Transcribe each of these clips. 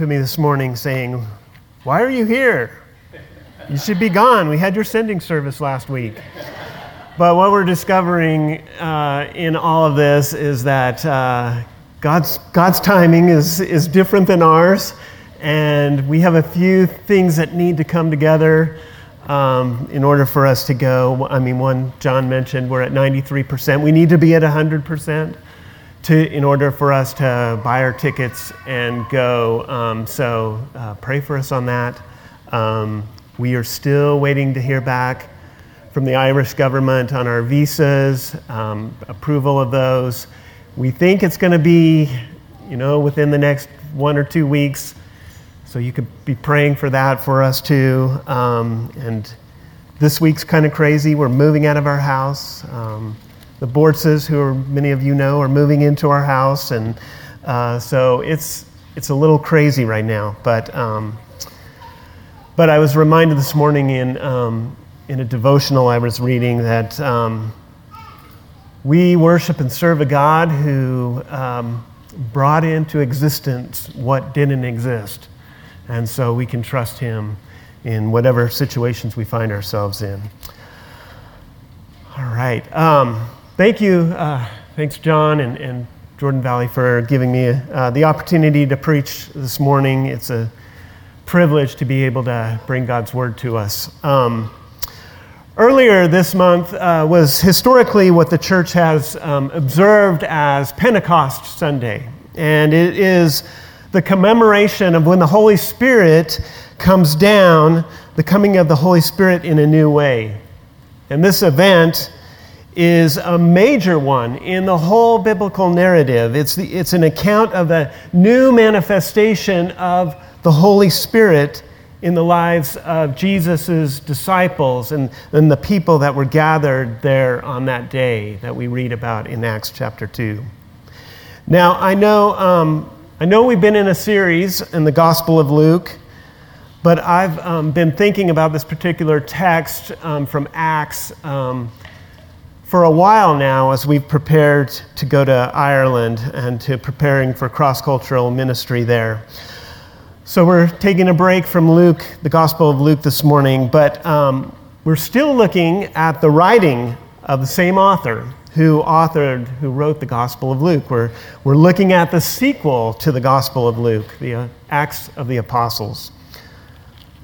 to me this morning saying, Why are you here? You should be gone. We had your sending service last week. But what we're discovering uh, in all of this is that uh, God's, God's timing is, is different than ours, and we have a few things that need to come together um, in order for us to go. I mean, one John mentioned we're at 93%. We need to be at 100% to, in order for us to buy our tickets and go. Um, so uh, pray for us on that. Um, we are still waiting to hear back from the Irish government on our visas, um, approval of those. We think it's going to be, you know, within the next one or two weeks. So you could be praying for that for us too. Um, and this week's kind of crazy. We're moving out of our house. Um, the Bortzes, who are, many of you know, are moving into our house, and uh, so it's it's a little crazy right now. But um, but I was reminded this morning in um, in a devotional I was reading that um, we worship and serve a God who um, brought into existence what didn't exist, and so we can trust Him in whatever situations we find ourselves in. All right. Thank you. Uh, thanks, John and, and, Jordan Valley, for giving me uh, the opportunity to preach this morning. It's a privilege to be able to bring God's word to us. Um, earlier this month uh, was historically what the church has um, observed as Pentecost Sunday, and it is the commemoration of when the Holy Spirit comes down, the coming of the Holy Spirit in a new way. And this event is a major one in the whole biblical narrative. It's, the, it's an account of a new manifestation of the Holy Spirit in the lives of Jesus' disciples and, and the people that were gathered there on that day that we read about in Acts chapter 2. Now, I know, um, I know we've been in a series in the Gospel of Luke, but I've um, been thinking about this particular text um, from Acts um, for a while now as we've prepared to go to Ireland and to preparing for cross cultural ministry there. So we're taking a break from Luke, the Gospel of Luke this morning, but um, we're still looking at the writing of the same author who authored, who wrote the Gospel of Luke. We're, we're looking at the sequel to the Gospel of Luke, the uh, Acts of the Apostles.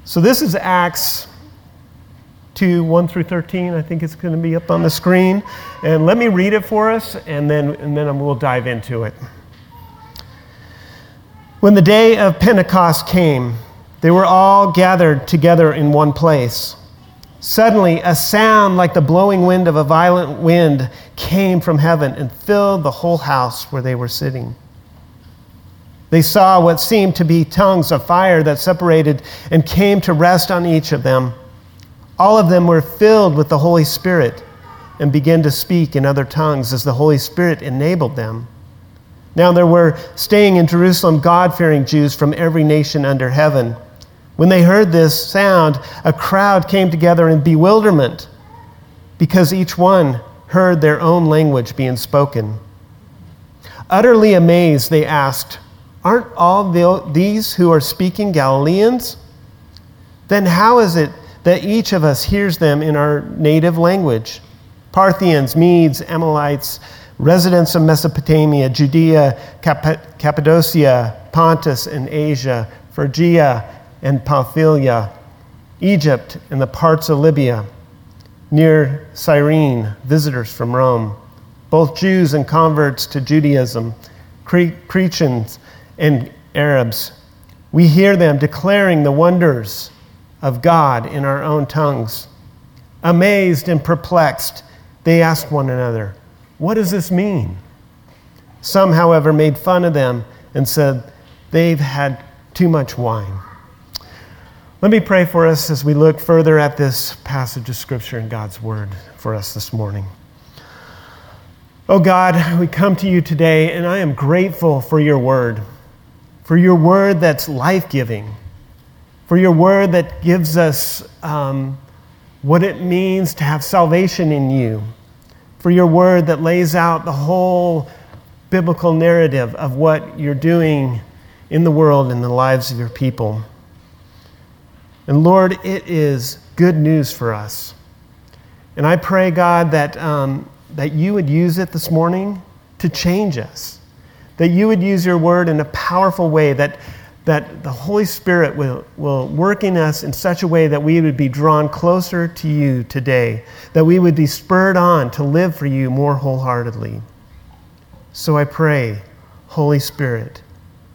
So this is Acts 2 1 through 13. I think it's going to be up on the screen. And let me read it for us, and then, and then we'll dive into it. When the day of Pentecost came, they were all gathered together in one place. Suddenly, a sound like the blowing wind of a violent wind came from heaven and filled the whole house where they were sitting. They saw what seemed to be tongues of fire that separated and came to rest on each of them. All of them were filled with the Holy Spirit and began to speak in other tongues as the Holy Spirit enabled them. Now there were staying in Jerusalem God fearing Jews from every nation under heaven. When they heard this sound, a crowd came together in bewilderment because each one heard their own language being spoken. Utterly amazed, they asked, Aren't all these who are speaking Galileans? Then how is it that each of us hears them in our native language. Parthians, Medes, Amalekites, residents of Mesopotamia, Judea, Cap- Cappadocia, Pontus and Asia, Phrygia and Pamphylia, Egypt and the parts of Libya, near Cyrene, visitors from Rome, both Jews and converts to Judaism, Cre- Cretans and Arabs. We hear them declaring the wonders of God in our own tongues. Amazed and perplexed, they asked one another, What does this mean? Some, however, made fun of them and said, They've had too much wine. Let me pray for us as we look further at this passage of Scripture in God's Word for us this morning. Oh God, we come to you today, and I am grateful for your Word, for your Word that's life giving for your word that gives us um, what it means to have salvation in you, for your word that lays out the whole biblical narrative of what you're doing in the world and the lives of your people. And Lord, it is good news for us. And I pray, God, that, um, that you would use it this morning to change us, that you would use your word in a powerful way, that, that the Holy Spirit will, will work in us in such a way that we would be drawn closer to you today, that we would be spurred on to live for you more wholeheartedly. So I pray, Holy Spirit,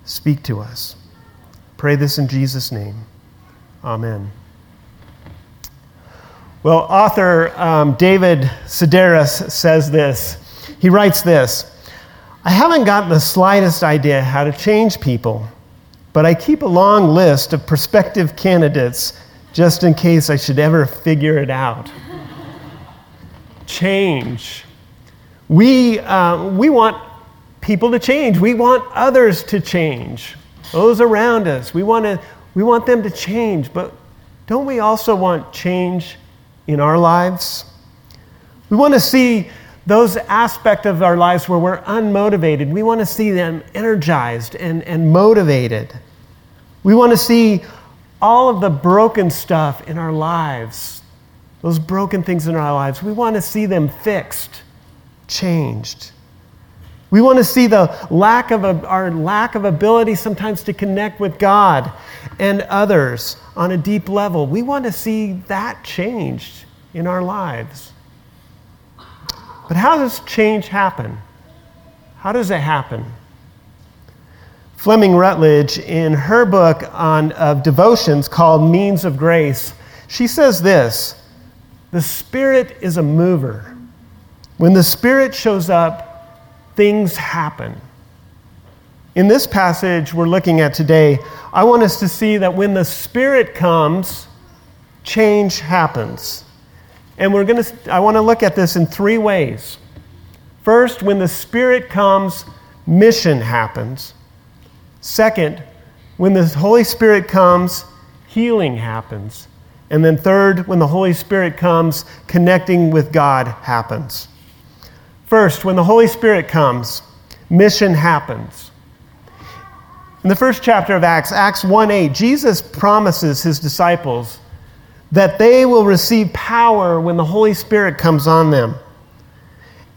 speak to us. Pray this in Jesus' name. Amen. Well, author um, David Sedaris says this. He writes this I haven't got the slightest idea how to change people, but I keep a long list of prospective candidates just in case I should ever figure it out. change. We, uh, we want people to change, we want others to change, those around us. We want to we want them to change, but don't we also want change in our lives? We want to see those aspects of our lives where we're unmotivated. We want to see them energized and, and motivated. We want to see all of the broken stuff in our lives, those broken things in our lives, we want to see them fixed, changed. We want to see the lack of a, our lack of ability sometimes to connect with God and others on a deep level. We want to see that changed in our lives. But how does change happen? How does it happen? Fleming Rutledge, in her book on, of devotions called Means of Grace, she says this The Spirit is a mover. When the Spirit shows up, things happen. In this passage we're looking at today, I want us to see that when the Spirit comes, change happens. And we're going to I want to look at this in three ways. First, when the Spirit comes, mission happens. Second, when the Holy Spirit comes, healing happens. And then third, when the Holy Spirit comes, connecting with God happens. First, when the Holy Spirit comes, mission happens. In the first chapter of Acts, Acts 1 8, Jesus promises his disciples that they will receive power when the Holy Spirit comes on them.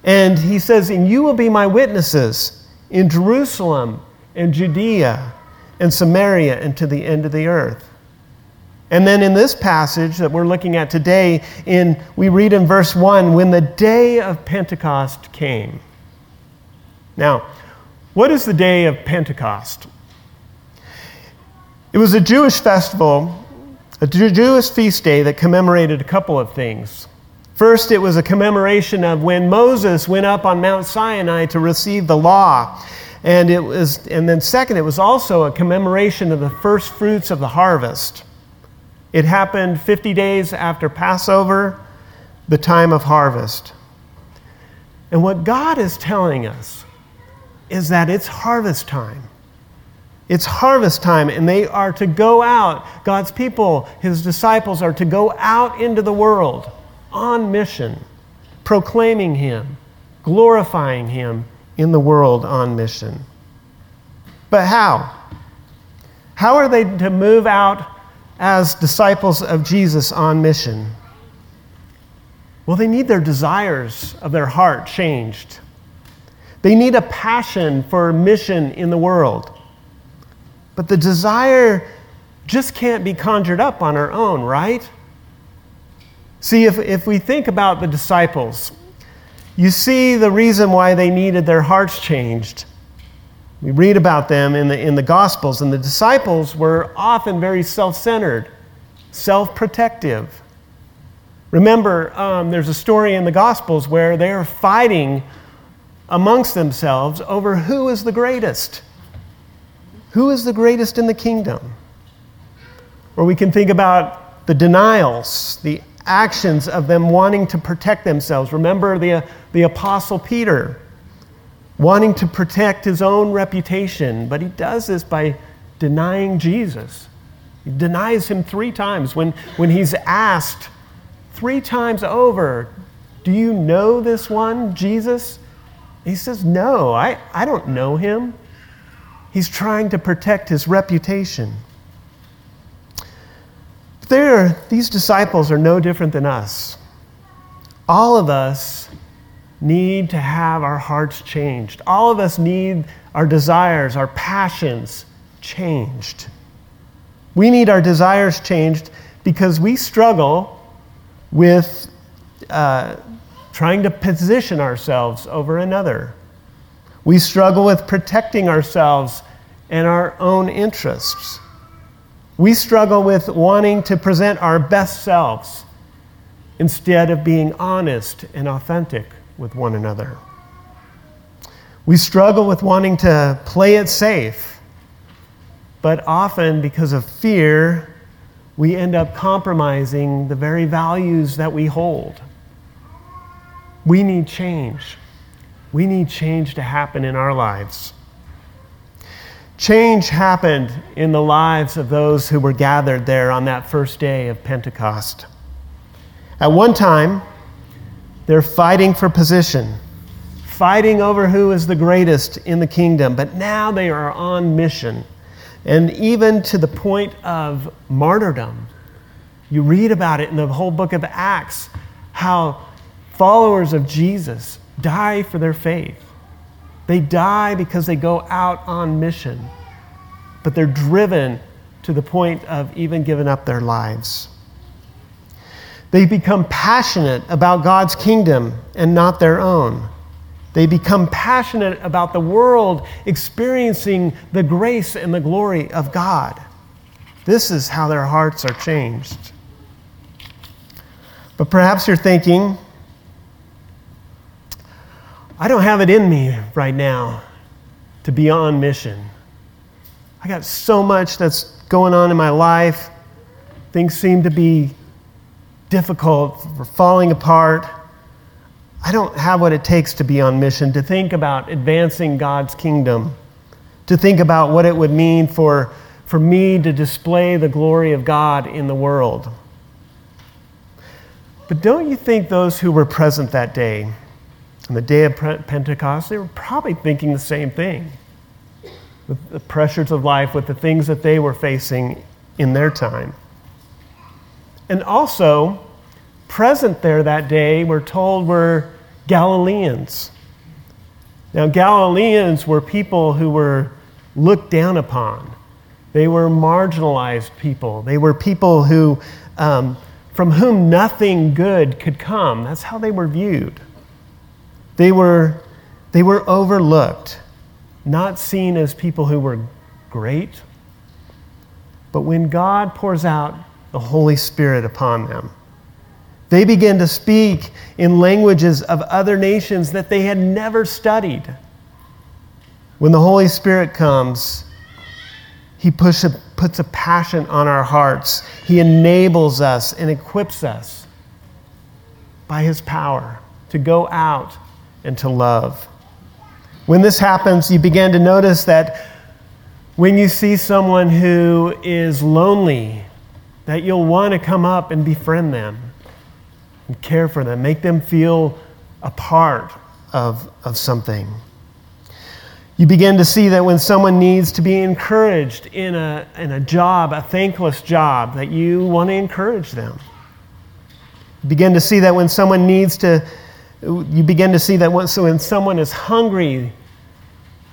And he says, And you will be my witnesses in Jerusalem and Judea and Samaria and to the end of the earth. And then in this passage that we're looking at today, in, we read in verse 1 when the day of Pentecost came. Now, what is the day of Pentecost? It was a Jewish festival, a Jewish feast day that commemorated a couple of things. First, it was a commemoration of when Moses went up on Mount Sinai to receive the law. And, it was, and then, second, it was also a commemoration of the first fruits of the harvest. It happened 50 days after Passover, the time of harvest. And what God is telling us is that it's harvest time. It's harvest time, and they are to go out. God's people, his disciples, are to go out into the world on mission, proclaiming him, glorifying him in the world on mission. But how? How are they to move out as disciples of Jesus on mission? Well, they need their desires of their heart changed. They need a passion for mission in the world. But the desire just can't be conjured up on our own, right? See, if, if we think about the disciples, you see the reason why they needed their hearts changed. We read about them in the, in the Gospels, and the disciples were often very self centered, self protective. Remember, um, there's a story in the Gospels where they are fighting amongst themselves over who is the greatest. Who is the greatest in the kingdom? Or we can think about the denials, the actions of them wanting to protect themselves. Remember the, the Apostle Peter wanting to protect his own reputation, but he does this by denying Jesus. He denies him three times when, when he's asked three times over, Do you know this one, Jesus? He says, No, I, I don't know him. He's trying to protect his reputation. There, these disciples are no different than us. All of us need to have our hearts changed. All of us need our desires, our passions changed. We need our desires changed because we struggle with uh, trying to position ourselves over another. We struggle with protecting ourselves and our own interests. We struggle with wanting to present our best selves instead of being honest and authentic with one another. We struggle with wanting to play it safe, but often because of fear, we end up compromising the very values that we hold. We need change. We need change to happen in our lives. Change happened in the lives of those who were gathered there on that first day of Pentecost. At one time, they're fighting for position, fighting over who is the greatest in the kingdom, but now they are on mission. And even to the point of martyrdom. You read about it in the whole book of Acts how followers of Jesus die for their faith. They die because they go out on mission, but they're driven to the point of even giving up their lives. They become passionate about God's kingdom and not their own. They become passionate about the world experiencing the grace and the glory of God. This is how their hearts are changed. But perhaps you're thinking, I don't have it in me right now to be on mission. I got so much that's going on in my life. Things seem to be difficult, we're falling apart. I don't have what it takes to be on mission, to think about advancing God's kingdom, to think about what it would mean for, for me to display the glory of God in the world. But don't you think those who were present that day, on the day of Pentecost, they were probably thinking the same thing with the pressures of life, with the things that they were facing in their time. And also, present there that day, we're told were Galileans. Now, Galileans were people who were looked down upon. They were marginalized people. They were people who, um, from whom nothing good could come. That's how they were viewed. They were, they were overlooked, not seen as people who were great. But when God pours out the Holy Spirit upon them, they begin to speak in languages of other nations that they had never studied. When the Holy Spirit comes, He push a, puts a passion on our hearts. He enables us and equips us by His power to go out and to love. When this happens, you begin to notice that when you see someone who is lonely, that you'll want to come up and befriend them and care for them, make them feel a part of, of something. You begin to see that when someone needs to be encouraged in a, in a job, a thankless job, that you want to encourage them. You begin to see that when someone needs to you begin to see that when, so when someone is hungry,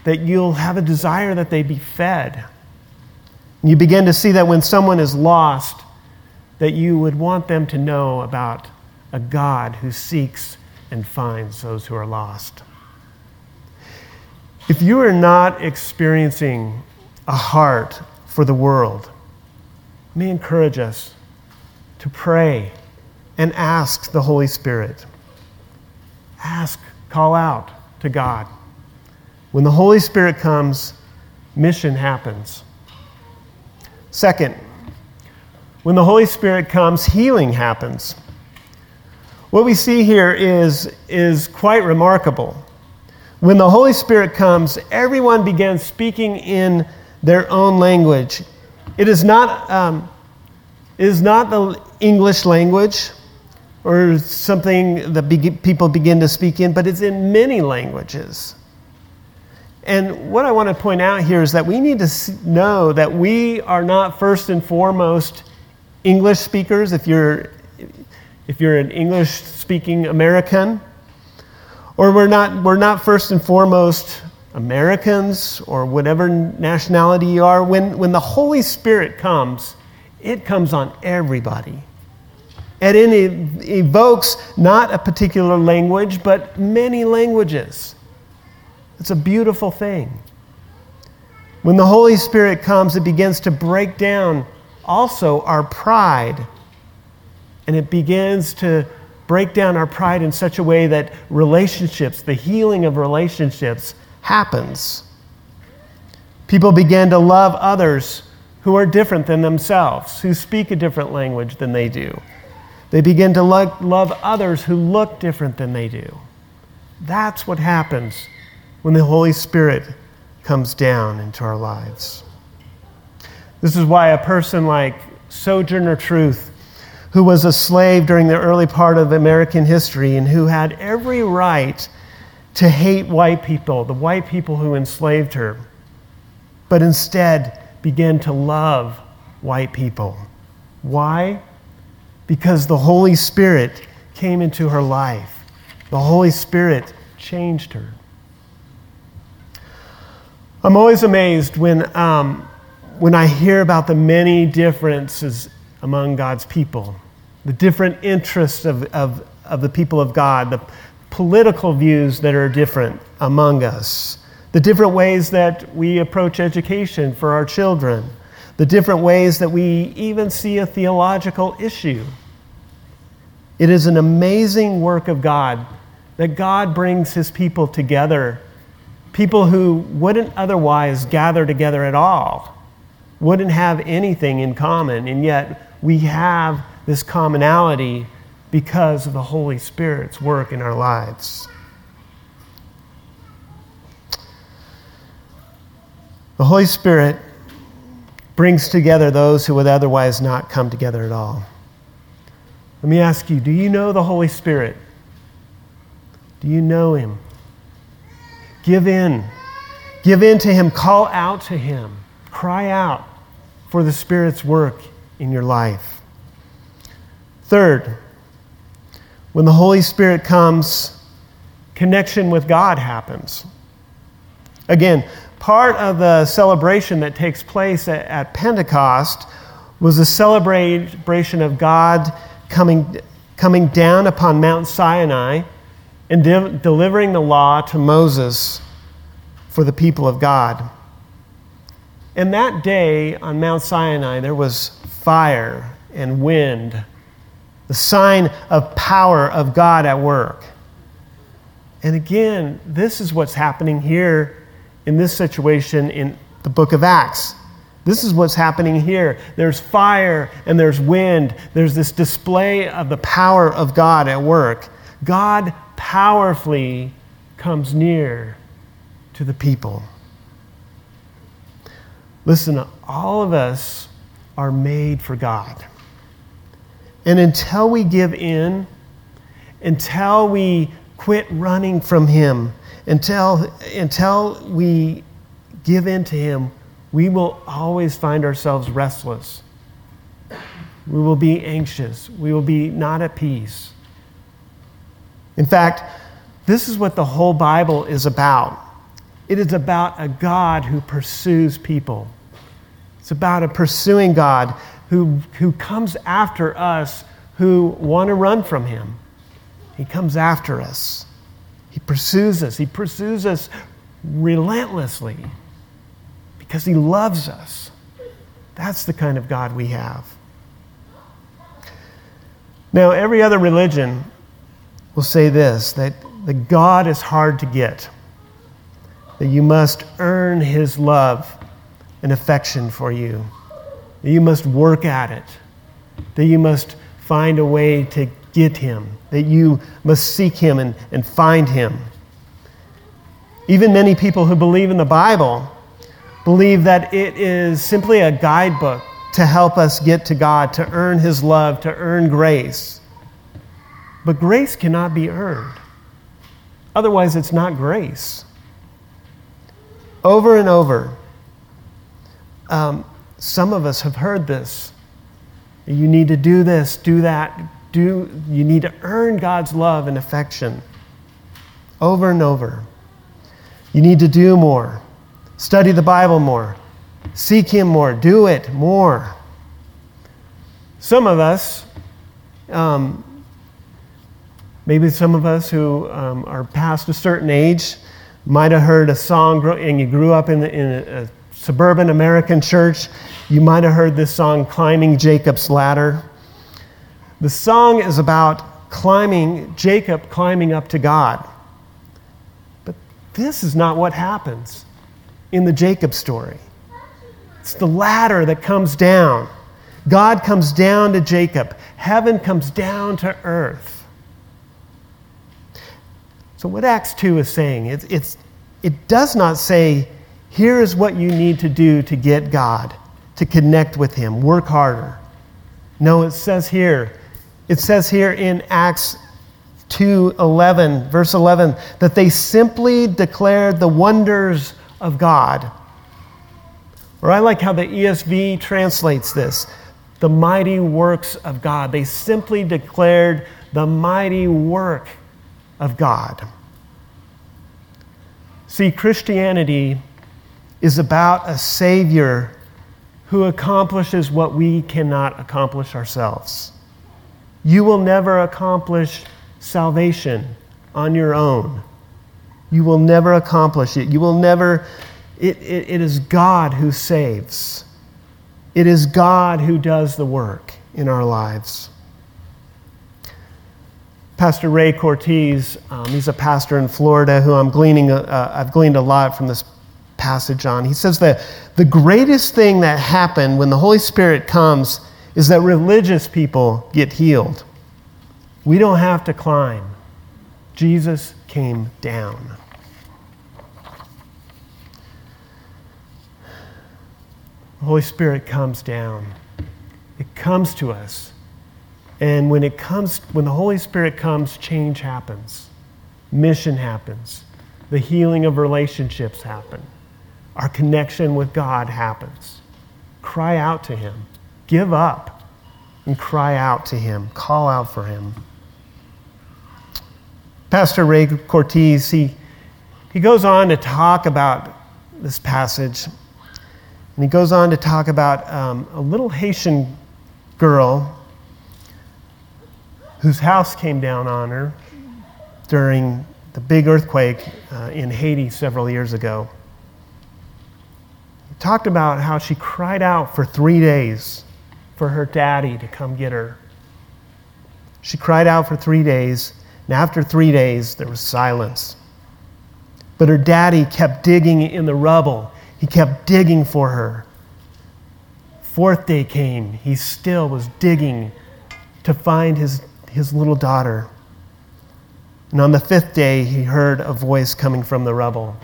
that you'll have a desire that they be fed. You begin to see that when someone is lost, that you would want them to know about a God who seeks and finds those who are lost. If you are not experiencing a heart for the world, me encourage us to pray and ask the Holy Spirit ask, call out to God. When the Holy Spirit comes, mission happens. Second, when the Holy Spirit comes, healing happens. What we see here is, is quite remarkable. When the Holy Spirit comes, everyone begins speaking in their own language. It is not, um, it is not the English language or something that be- people begin to speak in, but it's in many languages. And what I want to point out here is that we need to know that we are not first and foremost English speakers. If you're, if you're an English speaking American, or we're not, we're not first and foremost Americans or whatever nationality you are. When, when the Holy Spirit comes, it comes on everybody. And it evokes not a particular language, but many languages. It's a beautiful thing. When the Holy Spirit comes, it begins to break down also our pride. And it begins to break down our pride in such a way that relationships, the healing of relationships, happens. People begin to love others who are different than themselves, who speak a different language than they do. They begin to lo- love others who look different than they do. That's what happens when the Holy Spirit comes down into our lives. This is why a person like Sojourner Truth, who was a slave during the early part of American history and who had every right to hate white people, the white people who enslaved her, but instead began to love white people. Why? Because the Holy Spirit came into her life. The Holy Spirit changed her. I'm always amazed when, um, when I hear about the many differences among God's people, the different interests of, of, of the people of God, the, political views that are different among us, the different ways that we approach education for our children, the different ways that we even see a theological issue. It is an amazing work of God that God brings his people together, people who wouldn't otherwise gather together at all, wouldn't have anything in common, and yet we have this commonality because of the Holy Spirit's work in our lives. The Holy Spirit brings together those who would otherwise not come together at all. Let me ask you do you know the Holy Spirit? Do you know Him? Give in. Give in to Him. Call out to Him. Cry out for the Spirit's work in your life. Third, when the Holy Spirit comes, connection with God happens. Again, part of the celebration that takes place at, at Pentecost was a celebration of God coming, coming down upon Mount Sinai and de- delivering the law to Moses for the people of God. And that day on Mount Sinai, there was fire and wind the sign of power of God at work. And again, this is what's happening here in this situation in the book of Acts. This is what's happening here. There's fire and there's wind. There's this display of the power of God at work. God powerfully comes near to the people. Listen, all of us are made for God. And until we give in, until we quit running from Him, until, until we give in to Him, we will always find ourselves restless. We will be anxious. We will be not at peace. In fact, this is what the whole Bible is about. It is about a God who pursues people. It's about a pursuing God who, who comes after us who want to run from him. He comes after us. He pursues us. He pursues us relentlessly because he loves us. That's the kind of God we have. Now, every other religion will say this that the God is hard to get, that you must earn his love and affection for you that you must work at it, that you must find a way to get him, that you must seek him and, and find him. Even many people who believe in the Bible believe that it is simply a guidebook to help us get to God, to earn his love, to earn grace. But grace cannot be earned. Otherwise, it's not grace. over and over. Um, some of us have heard this. You need to do this, do that, do, you need to earn God's love and affection over and over. You need to do more, study the Bible more, seek Him more, do it more. Some of us, um, maybe some of us who um, are past a certain age, might have heard a song and you grew up in, the, in a, a suburban American church. You might have heard this song, Climbing Jacob's Ladder. The song is about climbing, Jacob climbing up to God. But this is not what happens in the Jacob story. It's the ladder that comes down. God comes down to Jacob, heaven comes down to earth. So, what Acts 2 is saying, it's, it's, it does not say, here is what you need to do to get God, to connect with Him, work harder. No, it says here, it says here in Acts 2:11, verse 11, that they simply declared the wonders of God. Or I like how the ESV translates this the mighty works of God. They simply declared the mighty work of God. See, Christianity is about a Savior who accomplishes what we cannot accomplish ourselves. You will never accomplish salvation on your own. You will never accomplish it. You will never, it, it, it is God who saves. It is God who does the work in our lives. Pastor Ray Cortese, um, he's a pastor in Florida who I'm gleaning, uh, I've gleaned a lot from this passage on. He says that the greatest thing that happened when the Holy Spirit comes is that religious people get healed. We don't have to climb. Jesus came down. The Holy Spirit comes down. It comes to us. And when it comes when the Holy Spirit comes, change happens. Mission happens. The healing of relationships happen. Our connection with God happens. Cry out to him. Give up and cry out to him. Call out for him. Pastor Ray Cortese, he, he goes on to talk about this passage. And he goes on to talk about um, a little Haitian girl whose house came down on her during the big earthquake uh, in Haiti several years ago. He talked about how she cried out for three days for her daddy to come get her. She cried out for three days, and after three days, there was silence. But her daddy kept digging in the rubble. He kept digging for her. Fourth day came. He still was digging to find his, his little daughter. And on the fifth day, he heard a voice coming from the rubble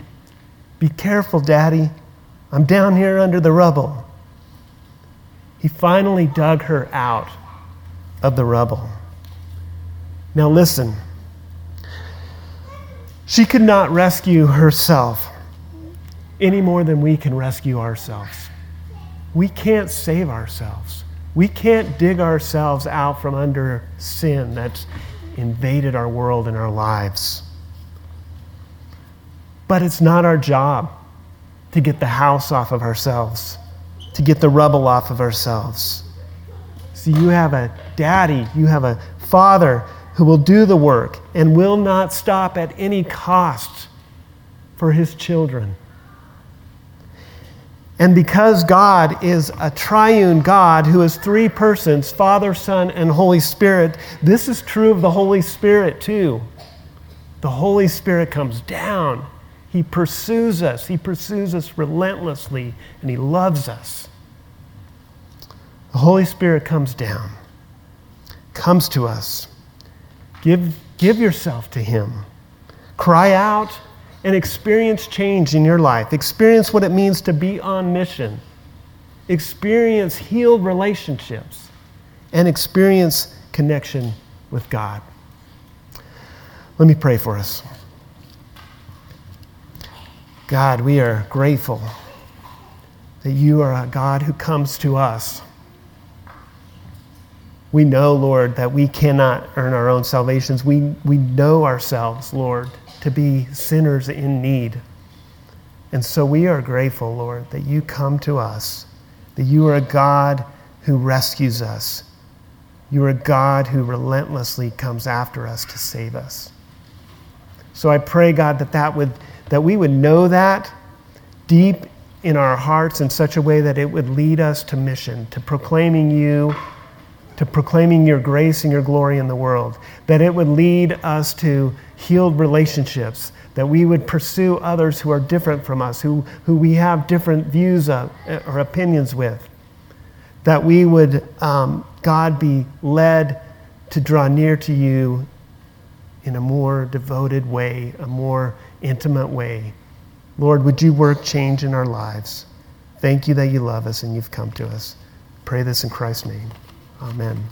Be careful, Daddy. I'm down here under the rubble. He finally dug her out of the rubble. Now, listen. She could not rescue herself any more than we can rescue ourselves. We can't save ourselves. We can't dig ourselves out from under sin that's invaded our world and our lives. But it's not our job to get the house off of ourselves, to get the rubble off of ourselves. See, you have a daddy, you have a father who will do the work and will not stop at any cost for his children. And because God is a triune God who is three persons Father, Son, and Holy Spirit this is true of the Holy Spirit too. The Holy Spirit comes down. He pursues us. He pursues us relentlessly, and He loves us. The Holy Spirit comes down, comes to us. Give, give yourself to Him. Cry out and experience change in your life. Experience what it means to be on mission. Experience healed relationships and experience connection with God. Let me pray for us. God, we are grateful that you are a God who comes to us. We know, Lord, that we cannot earn our own salvations. We, we know ourselves, Lord, to be sinners in need. And so we are grateful, Lord, that you come to us, that you are a God who rescues us. You are a God who relentlessly comes after us to save us. So I pray, God, that, that, would, that we would know that deep in our hearts in such a way that it would lead us to mission, to proclaiming you to proclaiming your grace and your glory in the world, that it would lead us to healed relationships, that we would pursue others who are different from us, who, who we have different views of or opinions with, that we would, um, God, be led to draw near to you in a more devoted way, a more intimate way. Lord, would you work change in our lives? Thank you that you love us and you've come to us. Pray this in Christ's name. Amen.